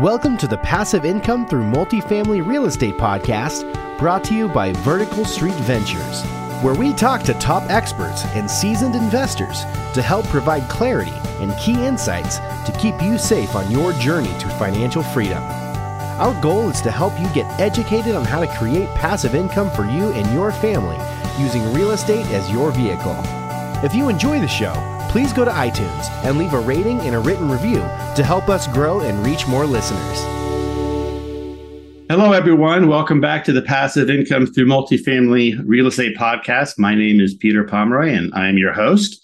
Welcome to the Passive Income Through Multifamily Real Estate podcast, brought to you by Vertical Street Ventures, where we talk to top experts and seasoned investors to help provide clarity and key insights to keep you safe on your journey to financial freedom. Our goal is to help you get educated on how to create passive income for you and your family using real estate as your vehicle. If you enjoy the show, please go to iTunes and leave a rating and a written review to help us grow and reach more listeners. Hello, everyone. Welcome back to the Passive Income Through Multifamily Real Estate Podcast. My name is Peter Pomeroy, and I'm your host.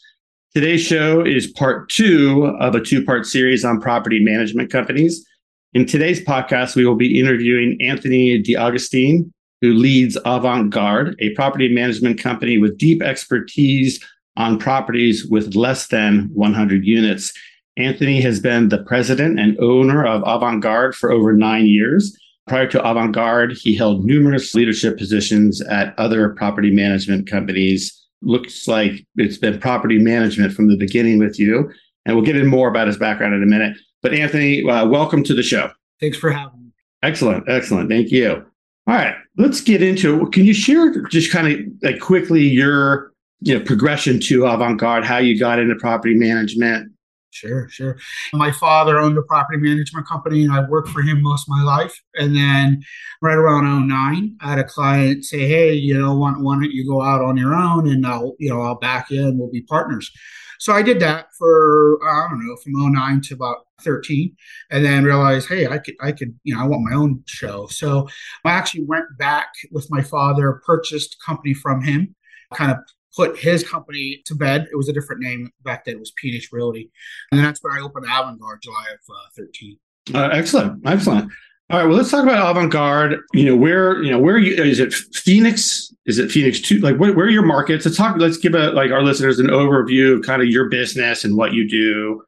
Today's show is part two of a two part series on property management companies. In today's podcast, we will be interviewing Anthony D'Agostine, who leads Avant Garde, a property management company with deep expertise on properties with less than 100 units. Anthony has been the president and owner of Avant Garde for over nine years. Prior to Avant Garde, he held numerous leadership positions at other property management companies. Looks like it's been property management from the beginning with you. And we'll get in more about his background in a minute. But Anthony, uh, welcome to the show. Thanks for having me. Excellent. Excellent. Thank you. All right, let's get into it. Can you share just kind of like quickly your you know progression to avant-garde how you got into property management Sure, sure. My father owned a property management company and I worked for him most of my life. And then right around 09, I had a client say, Hey, you know, why, why don't you go out on your own and I'll, you know, I'll back you and we'll be partners. So I did that for, I don't know, from 09 to about 13 and then realized, Hey, I could, I could, you know, I want my own show. So I actually went back with my father, purchased company from him, kind of put his company to bed. It was a different name back then. It was P&H Realty. And that's when I opened Avant Garde, July of uh, 13. Uh, excellent. Excellent. All right. Well, let's talk about Avant Garde. You know, where, you know, where you, is it Phoenix? Is it Phoenix two? Like where, where are your markets? Let's talk, let's give a, like our listeners an overview of kind of your business and what you do.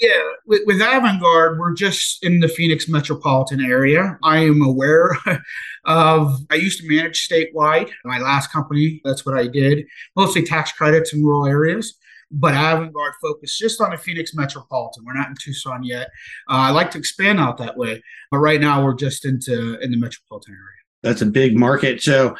Yeah. With, with Avant Garde, we're just in the Phoenix metropolitan area. I am aware of, I used to manage statewide. My last company, that's what I did, mostly tax credits in rural areas but Avant Garde focus just on the Phoenix metropolitan. We're not in Tucson yet. Uh, I like to expand out that way, but right now we're just into in the metropolitan area. That's a big market. So,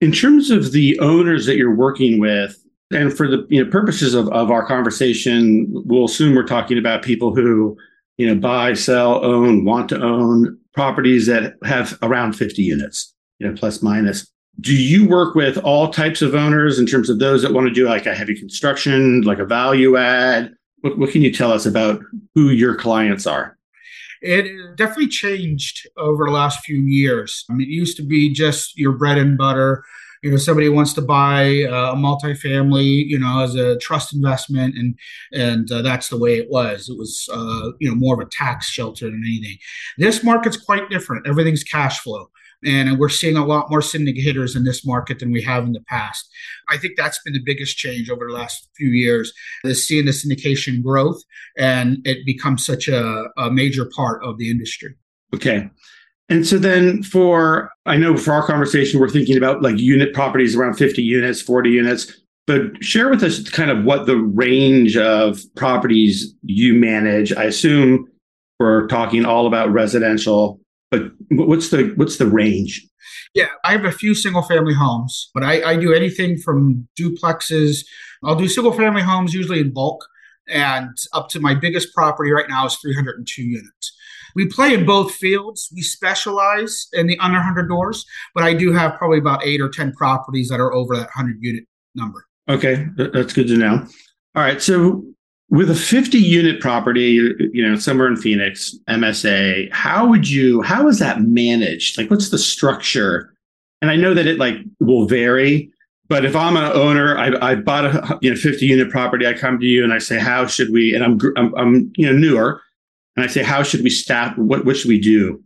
in terms of the owners that you're working with, and for the you know purposes of, of our conversation, we'll assume we're talking about people who you know buy, sell, own, want to own properties that have around 50 units, you know, plus minus do you work with all types of owners in terms of those that want to do like a heavy construction, like a value add? What, what can you tell us about who your clients are? It definitely changed over the last few years. I mean, it used to be just your bread and butter. You know, somebody wants to buy uh, a multifamily, you know, as a trust investment, and and uh, that's the way it was. It was, uh, you know, more of a tax shelter than anything. This market's quite different. Everything's cash flow. And we're seeing a lot more syndicators in this market than we have in the past. I think that's been the biggest change over the last few years is seeing the syndication growth and it becomes such a, a major part of the industry. Okay. And so then for, I know for our conversation, we're thinking about like unit properties around 50 units, 40 units, but share with us kind of what the range of properties you manage. I assume we're talking all about residential but what's the what's the range? Yeah, I have a few single family homes, but I, I do anything from duplexes. I'll do single family homes usually in bulk, and up to my biggest property right now is 302 units. We play in both fields. We specialize in the under 100 doors, but I do have probably about eight or 10 properties that are over that 100 unit number. Okay, that's good to know. All right, so with a 50 unit property you know somewhere in phoenix msa how would you how is that managed? Like what's the structure? And i know that it like will vary but if i'm an owner i, I bought a you know 50 unit property i come to you and i say how should we and i'm i'm, I'm you know newer and i say how should we staff what, what should we do?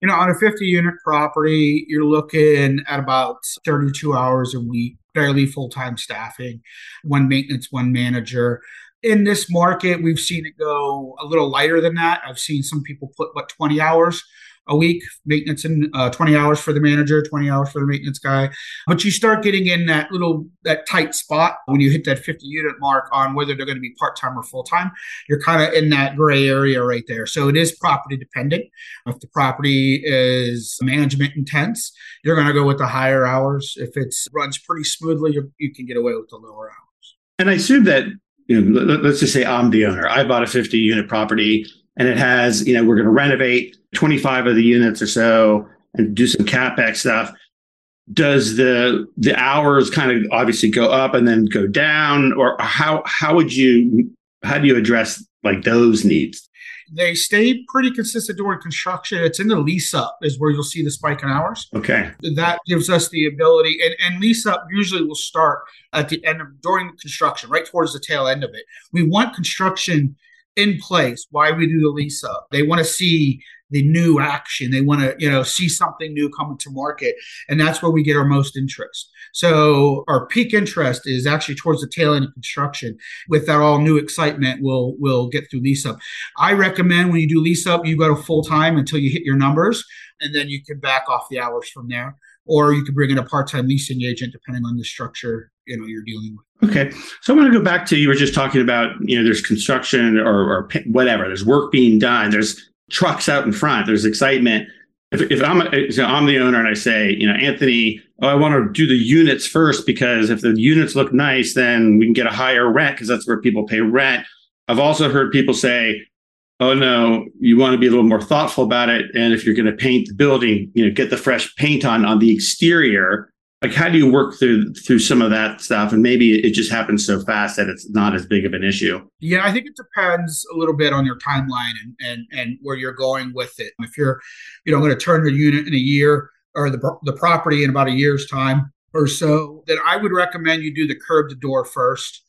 You know on a 50 unit property you're looking at about 32 hours a week barely full-time staffing one maintenance one manager in this market, we've seen it go a little lighter than that. I've seen some people put what 20 hours a week, maintenance and uh, 20 hours for the manager, 20 hours for the maintenance guy. But you start getting in that little, that tight spot when you hit that 50 unit mark on whether they're going to be part time or full time. You're kind of in that gray area right there. So it is property dependent. If the property is management intense, you're going to go with the higher hours. If it runs pretty smoothly, you can get away with the lower hours. And I assume that, you know, let's just say I'm the owner. I bought a 50 unit property and it has, you know, we're going to renovate 25 of the units or so and do some capex stuff. Does the the hours kind of obviously go up and then go down, or how how would you how do you address like those needs? They stay pretty consistent during construction. It's in the lease up is where you'll see the spike in hours. Okay. That gives us the ability, and, and lease up usually will start at the end of during construction, right towards the tail end of it. We want construction in place why we do the lease up they want to see the new action. They want to you know see something new coming to market and that's where we get our most interest. So our peak interest is actually towards the tail end of construction. With that all new excitement we'll we'll get through lease up. I recommend when you do lease up you go to full time until you hit your numbers and then you can back off the hours from there. Or you could bring in a part-time leasing agent depending on the structure you know you're dealing with. Okay. So I'm going to go back to you were just talking about you know there's construction or, or whatever. There's work being done. There's trucks out in front there's excitement if, if I'm, a, so I'm the owner and I say, you know, Anthony, oh, I want to do the units first because if the units look nice, then we can get a higher rent because that's where people pay rent. I've also heard people say, oh no, you want to be a little more thoughtful about it. And if you're going to paint the building, you know, get the fresh paint on on the exterior. Like, how do you work through through some of that stuff? And maybe it just happens so fast that it's not as big of an issue. Yeah, I think it depends a little bit on your timeline and and and where you're going with it. If you're, you know, going to turn the unit in a year or the the property in about a year's time or so, then I would recommend you do the curb to door first.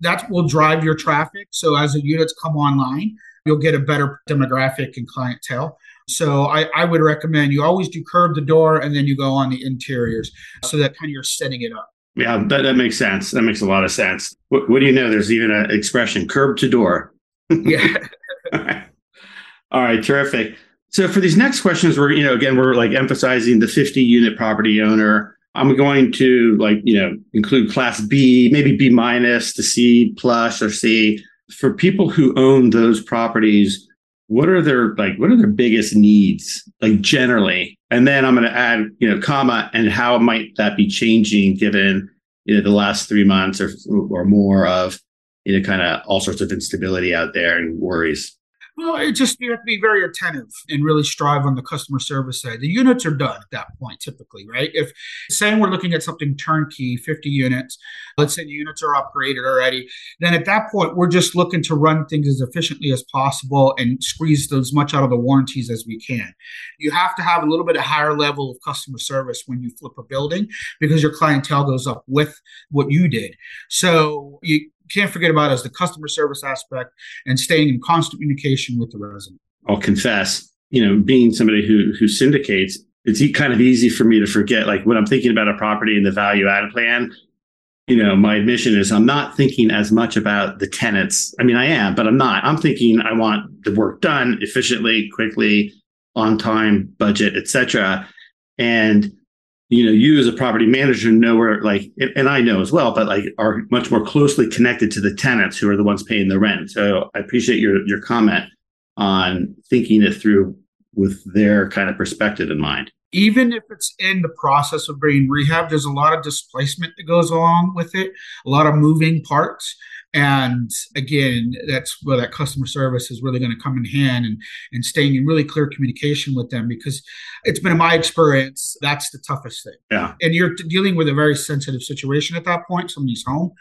That will drive your traffic. So as the units come online, you'll get a better demographic and clientele. So I, I would recommend you always do curb the door and then you go on the interiors so that kind of you're setting it up. Yeah, that, that makes sense. That makes a lot of sense. What, what do you know? There's even an expression curb to door. yeah. All right, terrific. So for these next questions, we're, you know, again, we're like emphasizing the 50 unit property owner. I'm going to like, you know, include class B, maybe B minus to C plus or C for people who own those properties, what are their like what are their biggest needs like generally? And then i'm going to add you know comma and how might that be changing given you know the last three months or or more of you know kind of all sorts of instability out there and worries well, it just you have to be very attentive and really strive on the customer service side. The units are done at that point, typically, right? If saying we're looking at something turnkey, 50 units, let's say the units are upgraded already, then at that point we're just looking to run things as efficiently as possible and squeeze as much out of the warranties as we can. You have to have a little bit of higher level of customer service when you flip a building because your clientele goes up with what you did. So you can't forget about is the customer service aspect and staying in constant communication with the resident. I'll confess, you know, being somebody who who syndicates, it's kind of easy for me to forget. Like when I'm thinking about a property and the value add plan, you know, my admission is I'm not thinking as much about the tenants. I mean, I am, but I'm not. I'm thinking I want the work done efficiently, quickly, on time, budget, etc. And you know, you as a property manager know where like, and I know as well, but like are much more closely connected to the tenants who are the ones paying the rent. So I appreciate your your comment on thinking it through with their kind of perspective in mind. Even if it's in the process of being rehab, there's a lot of displacement that goes along with it, a lot of moving parts. And again, that's where that customer service is really going to come in hand and, and staying in really clear communication with them because it's been in my experience, that's the toughest thing. Yeah. And you're dealing with a very sensitive situation at that point, somebody's home,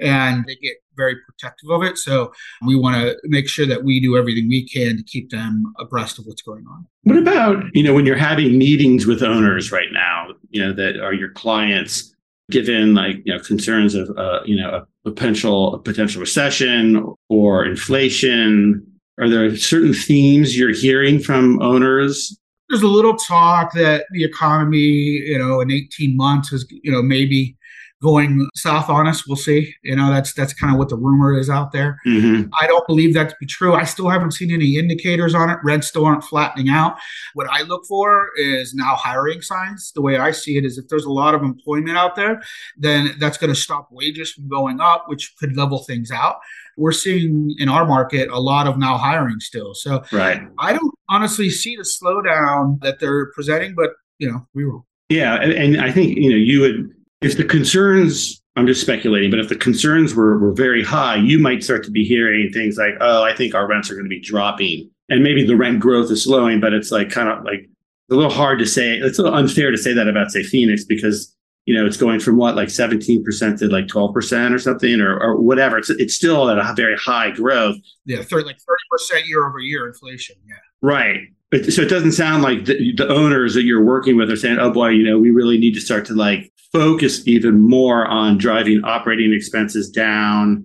and they get very protective of it. So we want to make sure that we do everything we can to keep them abreast of what's going on. What about, you know, when you're having meetings with owners right now, you know, that are your clients? given like you know concerns of uh, you know a potential potential recession or inflation? Are there certain themes you're hearing from owners? There's a little talk that the economy you know in 18 months is you know maybe going south on us. We'll see. You know, that's that's kind of what the rumor is out there. Mm-hmm. I don't believe that to be true. I still haven't seen any indicators on it. Rents still aren't flattening out. What I look for is now hiring signs. The way I see it is if there's a lot of employment out there, then that's going to stop wages from going up, which could level things out. We're seeing in our market a lot of now hiring still. So right. I don't honestly see the slowdown that they're presenting, but you know, we will. Yeah, and, and I think you know you would if the concerns I'm just speculating, but if the concerns were, were very high, you might start to be hearing things like, oh, I think our rents are going to be dropping. And maybe the rent growth is slowing, but it's like kind of like a little hard to say. It's a little unfair to say that about, say, Phoenix, because, you know, it's going from what, like 17% to like 12% or something or, or whatever. It's, it's still at a very high growth. Yeah, 30, like 30% year over year inflation. Yeah. Right. But, so it doesn't sound like the, the owners that you're working with are saying, oh boy, you know, we really need to start to like focus even more on driving operating expenses down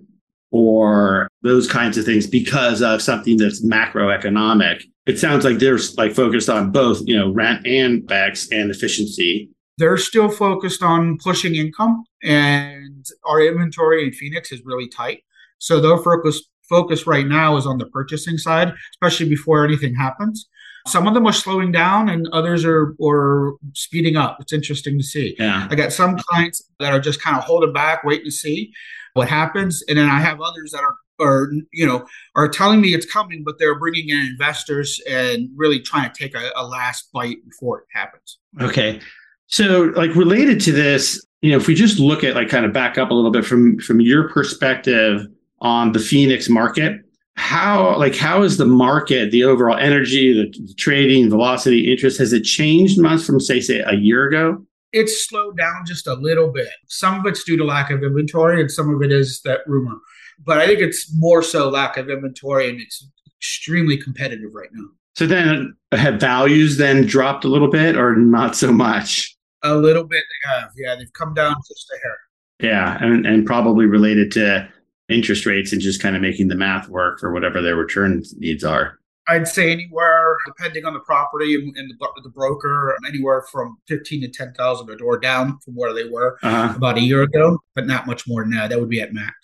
or those kinds of things because of something that's macroeconomic. It sounds like they're like focused on both, you know, rent and backs and efficiency. They're still focused on pushing income and our inventory in Phoenix is really tight. So their focus focus right now is on the purchasing side, especially before anything happens. Some of them are slowing down and others are or speeding up. It's interesting to see. Yeah. I got some clients that are just kind of holding back, waiting to see what happens. And then I have others that are are you know are telling me it's coming, but they're bringing in investors and really trying to take a, a last bite before it happens. Okay, so like related to this, you know, if we just look at like kind of back up a little bit from from your perspective on the Phoenix market, how like how is the market the overall energy the, trading velocity interest has it changed much from say say a year ago? It's slowed down just a little bit. Some of it's due to lack of inventory and some of it is that rumor. But i think it's more so lack of inventory and it's extremely competitive right now. So then have values then dropped a little bit or not so much? A little bit they have. Yeah they've come down just a hair. Yeah and, and probably related to interest rates and just kind of making the math work for whatever their return needs are? I'd say anywhere, depending on the property and, the, the, broker, anywhere from fifteen to ten thousand a door down from where they were uh-huh. about a year ago, but not much more than that. That would be at max.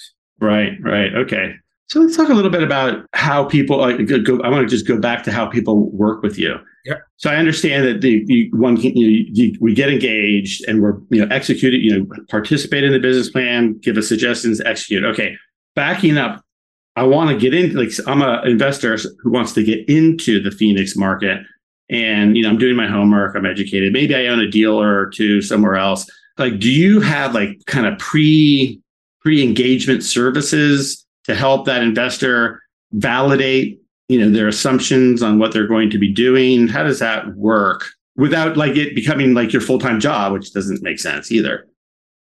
Right, right, okay. So let's talk a little bit about how people. Like, go, I want to just go back to how people work with you. Yeah. So I understand that the, the one you you, we get engaged and we're you know execute it, you know participate in the business plan, give us suggestions, execute. Okay, backing up, I want to get in. Like I'm an investor who wants to get into the Phoenix market, and you know I'm doing my homework. I'm educated. Maybe I own a dealer or two somewhere else. Like, do you have like kind of pre pre engagement services to help that investor validate you know their assumptions on what they're going to be doing? How does that work without like it becoming like your full time job, which doesn't make sense either?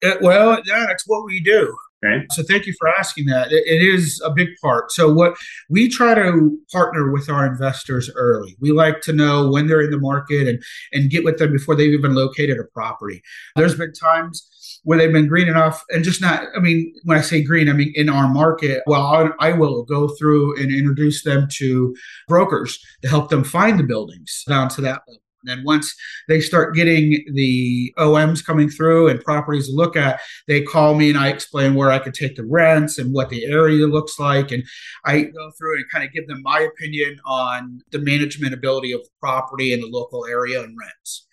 It, well, that's what we do. Okay. So thank you for asking that. It, it is a big part. So what we try to partner with our investors early. We like to know when they're in the market and and get with them before they've even located a property. There's been times where they've been green enough and just not i mean when i say green i mean in our market well I, I, will go through and introduce them to brokers to help them find the buildings down to that level and then once they start getting the OMs coming through and properties to look at, they call me and I explain where I could take the rents and what the area looks like. And I go through and kind of give them my opinion on the management ability of the property in the local area and rents.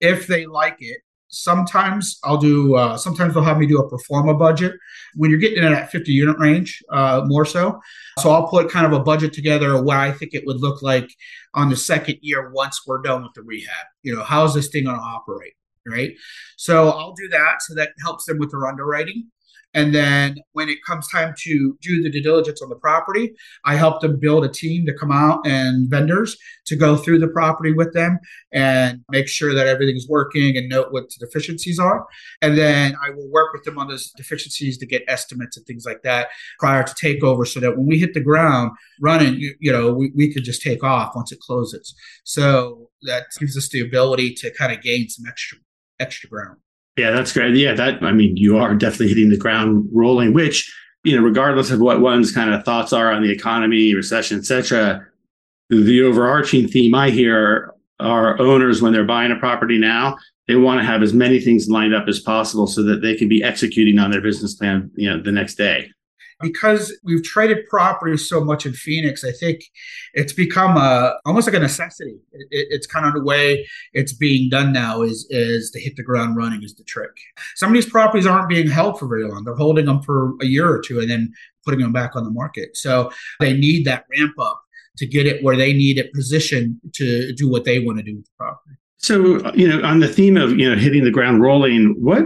If they like it, sometimes I'll do, uh, sometimes they'll have me do a pro forma budget when you're getting in that 50 unit range, uh, more so. So I'll put kind of a budget together of what I think it would look like on the second year once we're done with the rehab. You know, how is this thing going to operate? Right. So I'll do that. So that helps them with their underwriting. And then when it comes time to do the due diligence on the property, I help them build a team to come out and vendors to go through the property with them and make sure that everything's working and note what the deficiencies are. And then I will work with them on those deficiencies to get estimates and things like that prior to takeover so that when we hit the ground running, you, you know, we, we could just take off once it closes. So that gives us the ability to kind of gain some extra extra ground. Yeah, that's great. Yeah, that I mean, you are definitely hitting the ground rolling. Which you know, regardless of what one's kind of thoughts are on the economy, recession, etc., the overarching theme I hear are owners when they're buying a property now, they want to have as many things lined up as possible so that they can be executing on their business plan, you know, the next day because we've traded property so much in Phoenix, I think it's become a almost like a necessity. It, it's kind of the way it's being done now is is to hit the ground running is the trick. Some of these properties aren't being held for very long; they're holding them for a year or two and then putting them back on the market. So they need that ramp up to get it where they need it positioned to do what they want to do with the property. So, you know, on the theme of, you know, hitting the ground rolling, what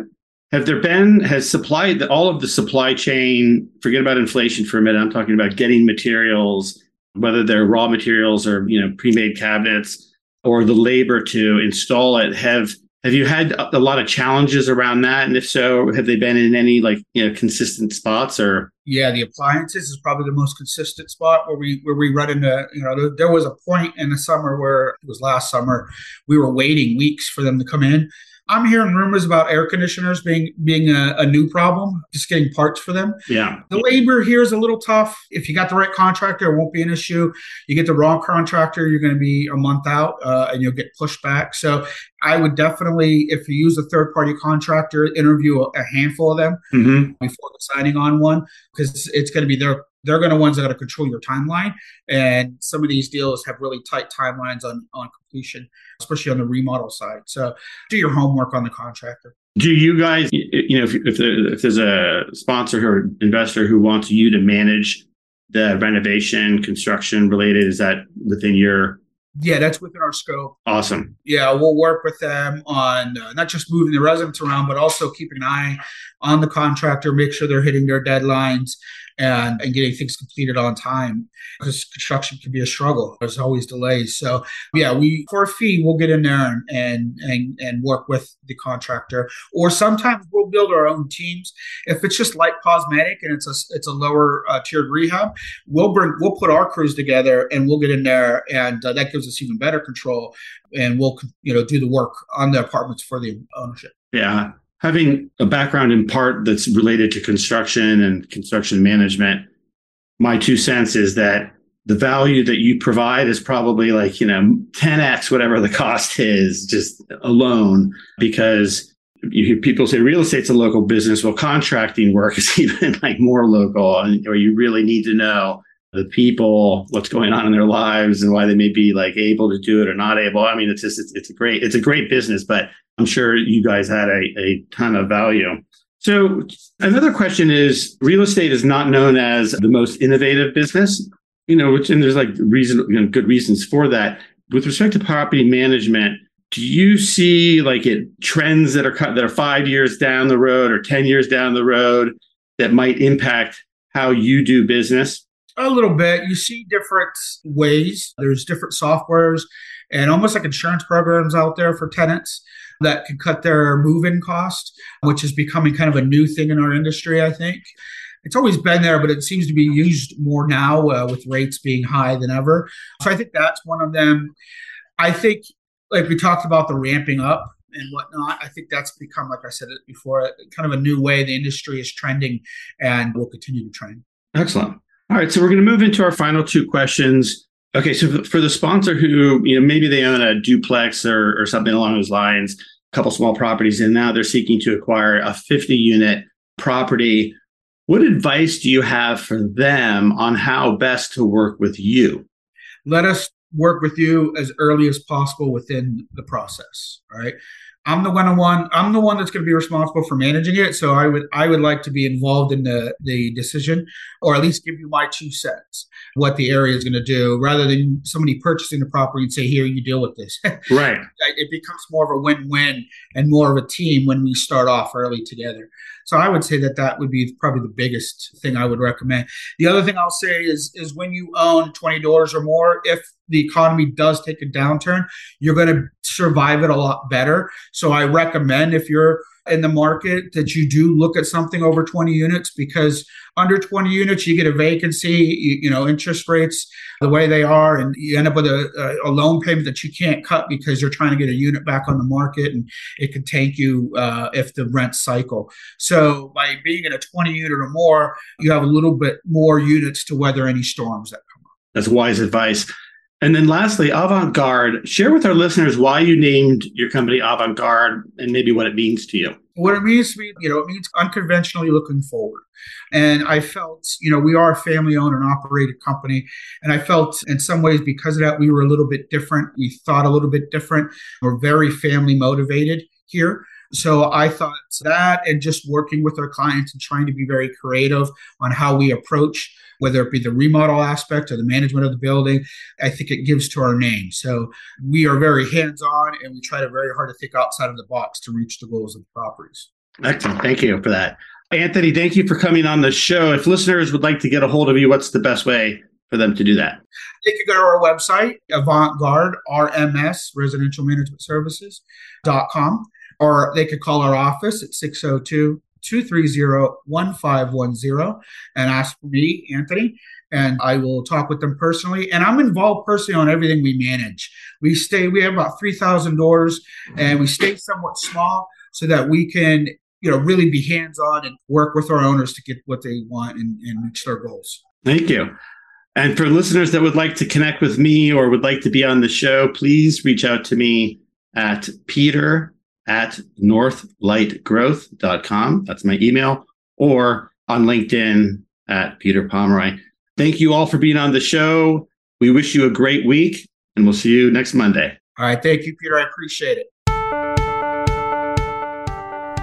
have there been has supply all of the supply chain forget about inflation for a minute i'm talking about getting materials whether they're raw materials or you know pre-made cabinets or the labor to install it have have you had a lot of challenges around that? And if so have they been in any like you know consistent spots or? Yeah the appliances is probably the most consistent spot where we where we run into you know there, there was a point in the summer where it was last summer we were waiting weeks for them to come in I'm hearing rumors about air conditioners being being a, a, new problem, just getting parts for them. Yeah. The labor here is a little tough. If you got the right contractor, it won't be an issue. You get the wrong contractor, you're going to be a month out, uh, and you'll get pushed back. So I would definitely, if you use a third party contractor, interview a, a handful of them mm-hmm. before signing on one, because it's going to be their they're going to ones that are going to control your timeline. And some of these deals have really tight timelines on, on completion, especially on the remodel side. So do your homework on the contractor. Do you guys, you know, if, if, there, if there's a sponsor or investor who wants you to manage the renovation, construction related, is that within your yeah, that's within our scope. Awesome. Yeah, we'll work with them on uh, not just moving the residents around, but also keeping an eye on the contractor, make sure they're hitting their deadlines, and, and getting things completed on time because construction can be a struggle. There's always delays. So yeah, we for a fee we'll get in there and and and work with the contractor. Or sometimes we'll build our own teams. If it's just light cosmetic and it's a it's a lower uh, tiered rehab, we'll bring we'll put our crews together and we'll get in there and uh, that gives us even better control and we'll you know do the work on the apartments for the ownership. Yeah, having a background in part that's related to construction and construction management, my two cents is that the value that you provide is probably like, you know, 10x whatever the cost is just alone because you hear people say real estate's a local business. Well, contracting work is even like more local, and, or you really need to know the people, what's going on in their lives, and why they may be like able to do it or not able. I mean, it's just it's, it's a great it's a great business, but I'm sure you guys had a, a ton of value. So another question is real estate is not known as the most innovative business, you know, which and there's like reason you know, good reasons for that. With respect to property management, do you see like it trends that are cut that are five years down the road or 10 years down the road that might impact how you do business? A little bit. You see different ways. There's different softwares and almost like insurance programs out there for tenants that can cut their move-in cost, which is becoming kind of a new thing in our industry, I think. It's always been there, but it seems to be used more now uh, with rates being high than ever. So I think that's one of them. I think, like we talked about the ramping up and whatnot. I think that's become, like I said it before, kind of a new way the industry is trending and will continue to trend. Excellent. All right, so we're going to move into our final two questions. Okay, so for the sponsor who, you know, maybe they own a duplex or, or something along those lines, a couple small properties, and now they're seeking to acquire a 50 unit property. What advice do you have for them on how best to work with you? Let us work with you as early as possible within the process. All right. I'm the one on one. I'm the one that's going to be responsible for managing it. So I would I would like to be involved in the the decision, or at least give you my two cents what the area is going to do, rather than somebody purchasing the property and say, "Here, you deal with this." right. It becomes more of a win-win and more of a team when we start off early together. So I would say that that would be probably the biggest thing I would recommend. The other thing I'll say is is when you own 20 doors or more, if the economy does take a downturn, you're going to survive it a lot better. So I recommend if you're in the market that you do look at something over 20 units because under 20 units you get a vacancy you, you know interest rates the way they are and you end up with a, a, loan payment that you can't cut because you're trying to get a unit back on the market and it could tank you uh, if the rent cycle. So by being in a 20 unit or more you have a little bit more units to weather any storms that come up. That's wise advice And then lastly, Avant Garde. Share with our listeners why you named your company Avant Garde and maybe what it means to you. What it means to me, you know, it means unconventionally looking forward. And I felt, you know, we are a family owned and operated company. And I felt in some ways because of that, we were a little bit different. We thought a little bit different. We're very family motivated here. So I thought that and just working with our clients and trying to be very creative on how we approach, whether it be the remodel aspect or the management of the building, I think it gives to our name. So we are very hands on and we try to very hard to think outside of the box to reach the goals of the properties. Excellent. Thank you for that. Anthony, thank you for coming on the show. If listeners would like to get a hold of you, what's the best way for them to do that? They could go to our website, AvantGarde RMS Residential Management Services.com or they could call our office at 602 230 1510 and ask for me, Anthony, and I will talk with them personally. And I'm involved personally on everything we manage. We stay, we have about 3,000 doors and we stay somewhat small so that we can, you know, really be hands on and work with our owners to get what they want and, and reach their goals. Thank you. And for listeners that would like to connect with me or would like to be on the show, please reach out to me at peter at northlightgrowth.com. That's my email, or on LinkedIn at Peter Pomeroy. Thank you all for being on the show. We wish you a great week, and we'll see you next Monday. All right. Thank you, Peter. I appreciate it.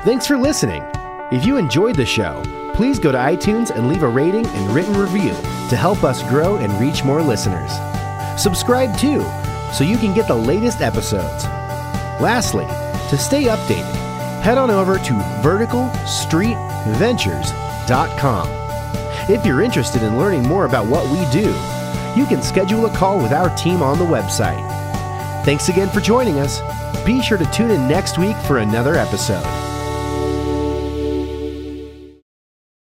Thanks for listening. If you enjoyed the show, please go to iTunes and leave a rating and written review to help us grow and reach more listeners. Subscribe too, so you can get the latest episodes. Lastly, to stay updated, head on over to verticalstreetventures.com. If you're interested in learning more about what we do, you can schedule a call with our team on the website. Thanks again for joining us. Be sure to tune in next week for another episode.